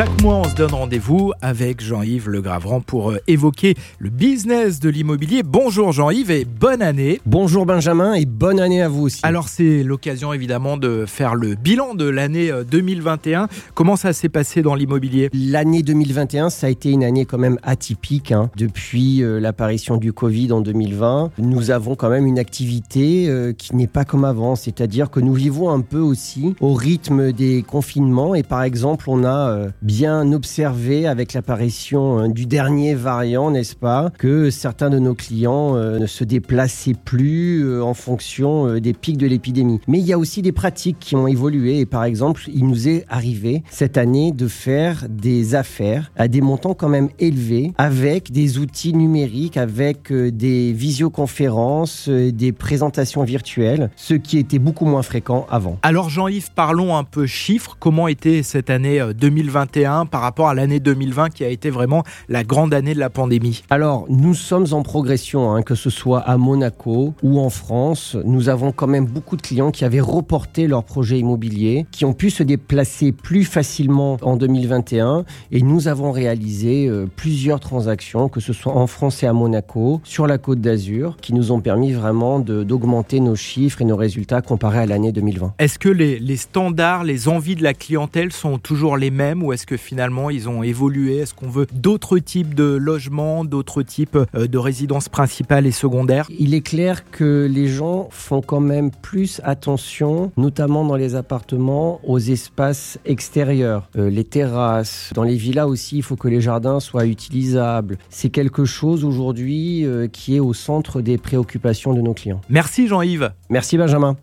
Chaque mois, on se donne rendez-vous avec Jean-Yves Le Graverand pour euh, évoquer le business de l'immobilier. Bonjour Jean-Yves et bonne année. Bonjour Benjamin et bonne année à vous aussi. Alors c'est l'occasion évidemment de faire le bilan de l'année 2021. Euh, Comment ça s'est passé dans l'immobilier? L'année 2021, ça a été une année quand même atypique. Hein. Depuis euh, l'apparition du Covid en 2020, nous avons quand même une activité qui n'est pas comme avant. C'est-à-dire que nous vivons un peu aussi au rythme des confinements et par exemple on a bien observé avec l'apparition hein, du dernier variant, n'est-ce pas, que certains de nos clients euh, ne se déplaçaient plus euh, en fonction des pics de l'épidémie. Mais il y a aussi des pratiques qui ont évolué et par exemple, il nous est arrivé cette année de faire des affaires à des montants quand même élevés avec des outils numériques, avec des visioconférences, des présentations virtuelles, ce qui était beaucoup moins fréquent avant. Alors Jean-Yves, parlons un peu chiffres. Comment était cette année 2021 par rapport à l'année 2020 qui a été vraiment la grande année de la pandémie Alors, nous sommes en progression, hein, que ce soit à Monaco ou en France. Nous avons quand même beaucoup de clients qui avaient reporté leur projet immobilier, qui ont pu se déplacer plus facilement en 2021 et nous avons réalisé euh, plusieurs transactions, que ce soit en France et à Monaco, sur la côte d'Azur, qui nous ont permis vraiment d'augmenter nos chiffres et nos résultats comparés à l'année 2020. Est-ce que les, les standards, les envies de la clientèle sont toujours les mêmes ou est-ce que finalement ils ont évolué? Est-ce qu'on veut d'autres types de logements, d'autres types euh, de résidences principales et secondaires? Il est clair que les gens font quand même plus attention, notamment dans les appartements, aux espaces extérieurs, euh, les terrasses. Dans les villas aussi, il faut que les jardins soient utilisables. C'est quelque chose aujourd'hui euh, qui est au centre des préoccupations de nos clients. Merci Jean-Yves. Merci Benjamin.